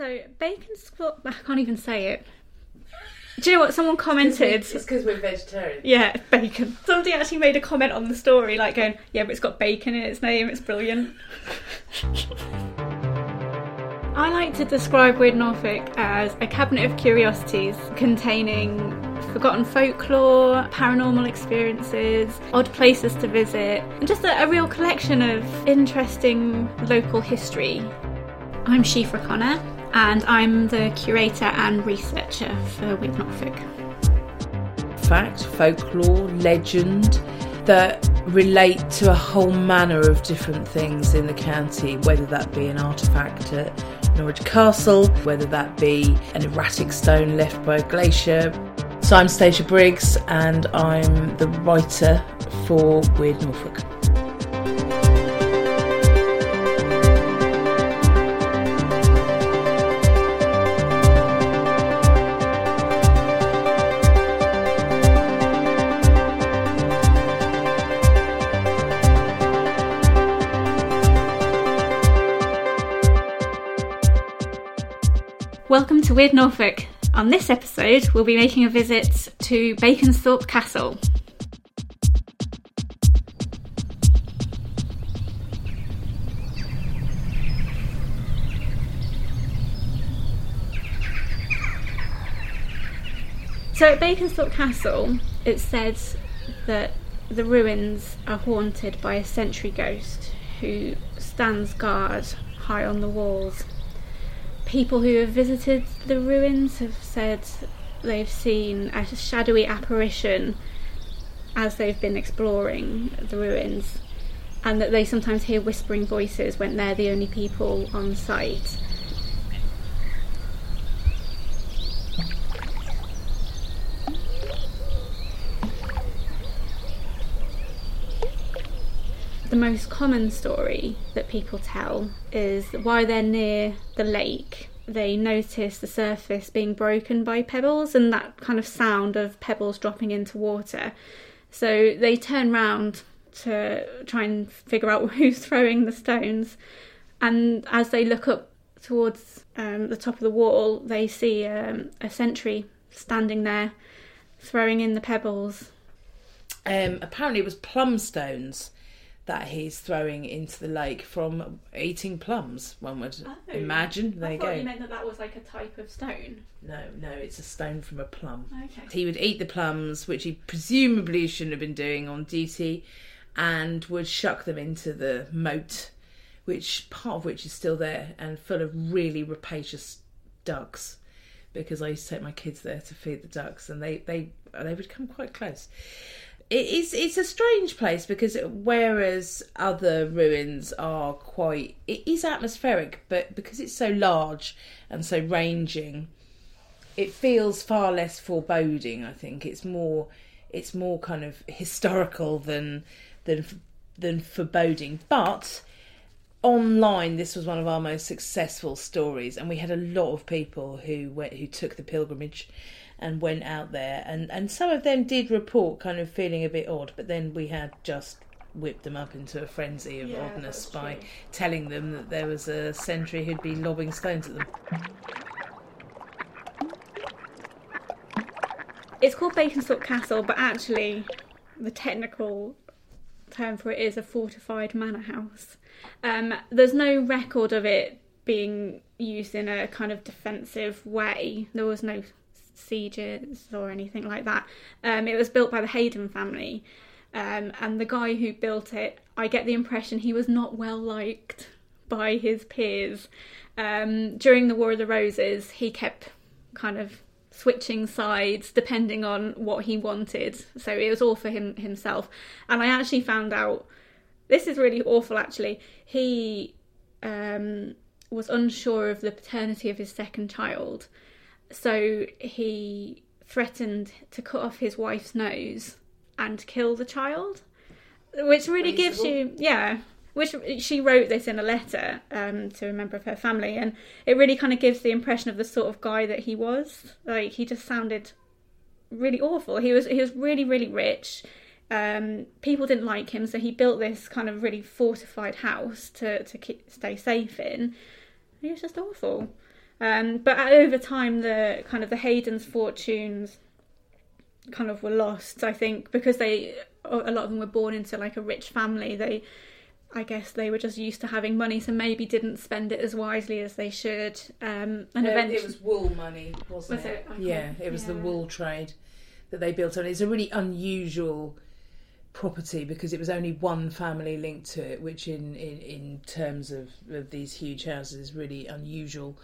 So bacon squat. I can't even say it. Do you know what? Someone commented. It's because we're vegetarian. Yeah, bacon. Somebody actually made a comment on the story, like going, "Yeah, but it's got bacon in its name. It's brilliant." I like to describe Weird Norfolk as a cabinet of curiosities containing forgotten folklore, paranormal experiences, odd places to visit, and just a, a real collection of interesting local history. I'm Siofra Connor, and I'm the curator and researcher for Weird Norfolk. Fact, folklore, legend that relate to a whole manner of different things in the county, whether that be an artefact at Norwich Castle, whether that be an erratic stone left by a glacier. So I'm Stacia Briggs and I'm the writer for Weird Norfolk. To Weird Norfolk. On this episode, we'll be making a visit to Baconsthorpe Castle. So at Baconsthorpe Castle, it's said that the ruins are haunted by a sentry ghost who stands guard high on the walls people who have visited the ruins have said they've seen a shadowy apparition as they've been exploring the ruins, and that they sometimes hear whispering voices when they're the only people on site. Most common story that people tell is why they're near the lake. They notice the surface being broken by pebbles and that kind of sound of pebbles dropping into water. So they turn round to try and figure out who's throwing the stones. And as they look up towards um, the top of the wall, they see um, a sentry standing there throwing in the pebbles. Um, apparently, it was plum stones that he's throwing into the lake from eating plums. One would oh, imagine. There I you thought go. You meant that that was like a type of stone. No, no, it's a stone from a plum. Okay. He would eat the plums, which he presumably shouldn't have been doing on duty, and would shuck them into the moat, which part of which is still there and full of really rapacious ducks. Because I used to take my kids there to feed the ducks, and they they they would come quite close it is it's a strange place because whereas other ruins are quite it is atmospheric but because it's so large and so ranging it feels far less foreboding i think. It's more it's more kind of historical than than than foreboding. But online this was one of our most successful stories and we had a lot of people who went who took the pilgrimage and went out there and and some of them did report kind of feeling a bit odd but then we had just whipped them up into a frenzy of yeah, oddness by true. telling them that there was a sentry who'd be lobbing stones at them it's called Baconsthorpe Castle but actually the technical term for it is a fortified manor house um, there's no record of it being used in a kind of defensive way. There was no sieges or anything like that. Um, it was built by the Heydon family, um, and the guy who built it, I get the impression he was not well liked by his peers. Um, during the War of the Roses, he kept kind of switching sides depending on what he wanted. So it was all for him himself. And I actually found out this is really awful. Actually, he um, was unsure of the paternity of his second child, so he threatened to cut off his wife's nose and kill the child, which really Reasonable. gives you, yeah, which she wrote this in a letter um, to a member of her family, and it really kind of gives the impression of the sort of guy that he was. Like he just sounded really awful. He was he was really really rich. Um, people didn't like him, so he built this kind of really fortified house to to keep, stay safe in. He was just awful. Um, but over time, the kind of the Heydon's fortunes kind of were lost. I think because they a lot of them were born into like a rich family. They, I guess, they were just used to having money, so maybe didn't spend it as wisely as they should. Um, and Uh, eventually, it was wool money, wasn't Was it? Okay. Yeah, it was the wool trade that they built on. It's a really unusual property because it was only one family linked to it, which in in, in terms of, of these huge houses is really unusual.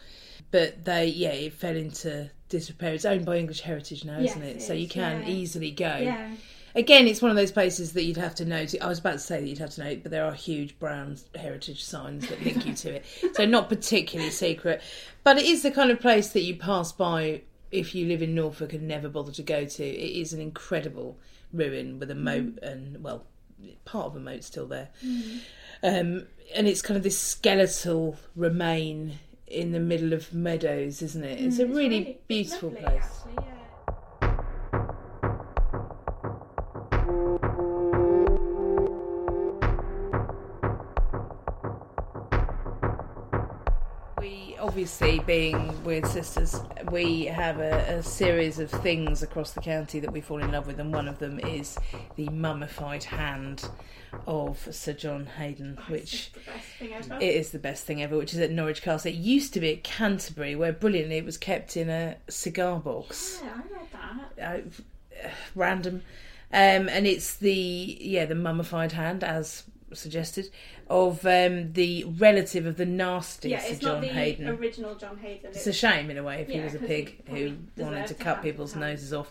But they, yeah, it fell into disrepair. It's owned by English Heritage now, Yes, isn't it? it So you can yeah. easily go. yeah, Again, it's one of those places that you'd have to note. I was about to say that you'd have to know, but there are huge brown heritage signs that link you to it. So not particularly secret, but it is the kind of place that you pass by if you live in Norfolk and never bother to go to. It is an incredible ruin with a moat and well, part of a moat still there, um, and it's kind of this skeletal remain in the middle of meadows, isn't it? It's a Mm, really, it's beautiful lovely, place. actually, yeah. We obviously, being weird sisters, we have a, a series of things across the county that we fall in love with, and one of them is the mummified hand of Sir John Heydon, which It's the best thing ever. it is the best thing ever, which is at Norwich Castle. It used to be at Canterbury, where brilliantly it was kept in a cigar box. yeah, I read that. Uh, random, um, and it's the yeah the mummified hand as suggested of um, the relative of the nasty Yeah, Sir it's John not the Heydon. original John Heydon. It's a shame in a way if he was a pig who wanted to cut people's noses off.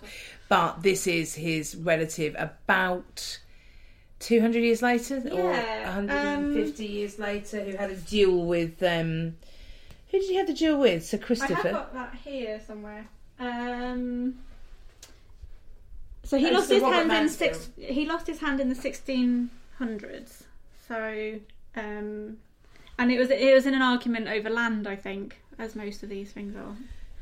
But this is his relative about 200 years later or Yeah, 150 years later who had a duel with. Um, who did he have the duel with? Sir christopher I have got that here somewhere. Um, so he Oh, lost his Robert hand in six. He lost his hand in the sixteen hundreds. So, um, and it was it was in an argument over land, I think, as most of these things are.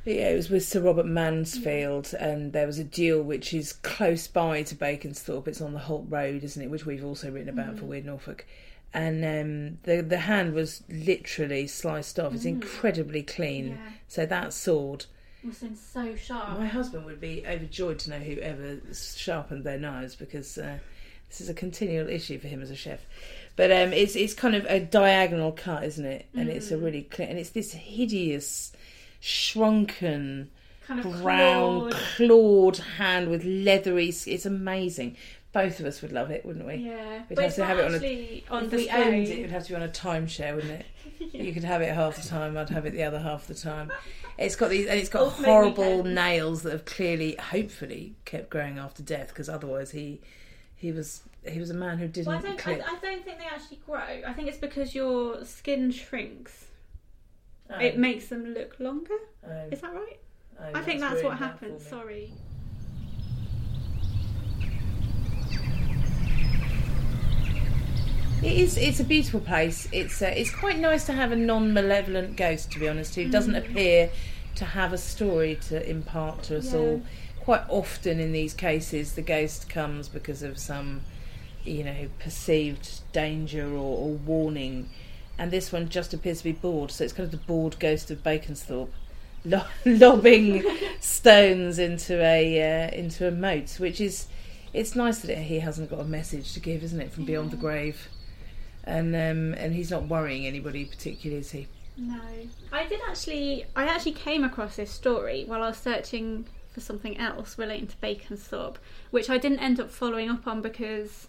Yeah, it was with Sir Robert Mansfield, and there was a duel which is close by to Baconsthorpe. It's on the Holt Road, isn't it? Which we've also written about for Weird Norfolk. And um, the the hand was literally sliced off. It's incredibly clean. Yeah. So that sword, was been so sharp. my husband would be overjoyed to know whoever sharpened their knives because uh, this is a continual issue for him as a chef. But um, it's it's kind of a diagonal cut, isn't it? And it's a really clean, and it's this hideous, shrunken kind of brown clawed. clawed hand with leathery. It's amazing. Both of us would love it, wouldn't we? Yeah, We'd but have to have it on a- on if we owned it, it would have to be on a timeshare, wouldn't it? You could have it half the time. I'd have it the other half the time. It's got these, and it's got horrible nails that have clearly, hopefully, kept growing after death. Because otherwise, he he was he was a man who didn't Well, I don't. clip. I, I don't think they actually grow. I think it's because your skin shrinks. Oh, It makes them look longer. oh, Is that right? oh, I think that's what that happened. Sorry. It is. It's a beautiful place. It's uh, it's quite nice to have a non-malevolent ghost, to be honest, who doesn't appear to have a story to impart to us Yeah. all. Quite often in these cases, the ghost comes because of some, you know, perceived danger or, or warning, and this one just appears to be bored. So it's kind of the bored ghost of Baconsthorpe, lo- lobbing stones into a uh, into a moat, which is. It's nice that he hasn't got a message to give, isn't it, from beyond the grave? and um, and he's not worrying anybody particularly, is he? No, I did actually. I actually came across this story while I was searching for something else relating to Baconsthorpe, which I didn't end up following up on because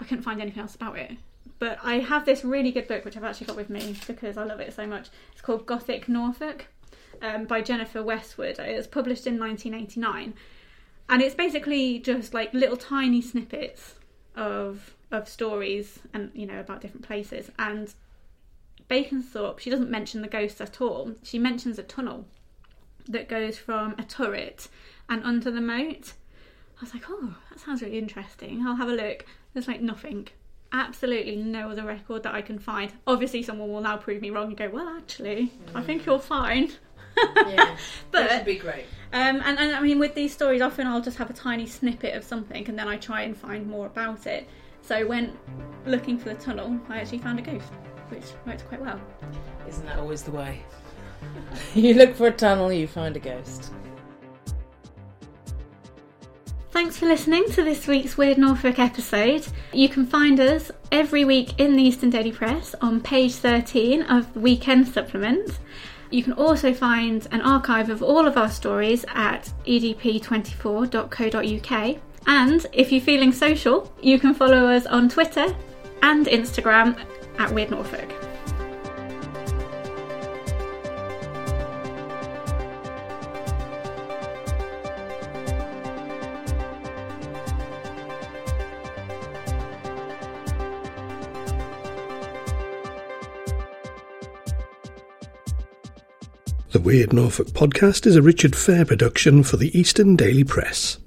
I couldn't find anything else about it. But I have this really good book which I've actually got with me because I love it so much. It's called Gothic Norfolk um, by Jennifer Westwood. It was published in 1989, and it's basically just like little tiny snippets of of stories and you know about different places and Baconsthorpe, she doesn't mention the ghosts at all. She mentions a tunnel that goes from a turret and under the moat. I was like, oh, that sounds really interesting. I'll have a look. There's like nothing. Absolutely no other record that I can find. Obviously, someone will now prove me wrong and go, well, actually, I think you're fine. Yeah, But- that would be great. Um, and, and I mean, with these stories, often I'll just have a tiny snippet of something and then I try and find more about it. So when looking for the tunnel, I actually found a ghost, which worked quite well. Isn't that always the way? you look for a tunnel, you find a ghost. Thanks for listening to this week's Weird Norfolk episode. You can find us every week in the Eastern Daily Press on page 13 of the weekend supplement. You can also find an archive of all of our stories at edp24.co.uk. And if you're feeling social, you can follow us on Twitter and Instagram at Weird Norfolk. The Weird Norfolk podcast is a Richard Fair production for the Eastern Daily Press.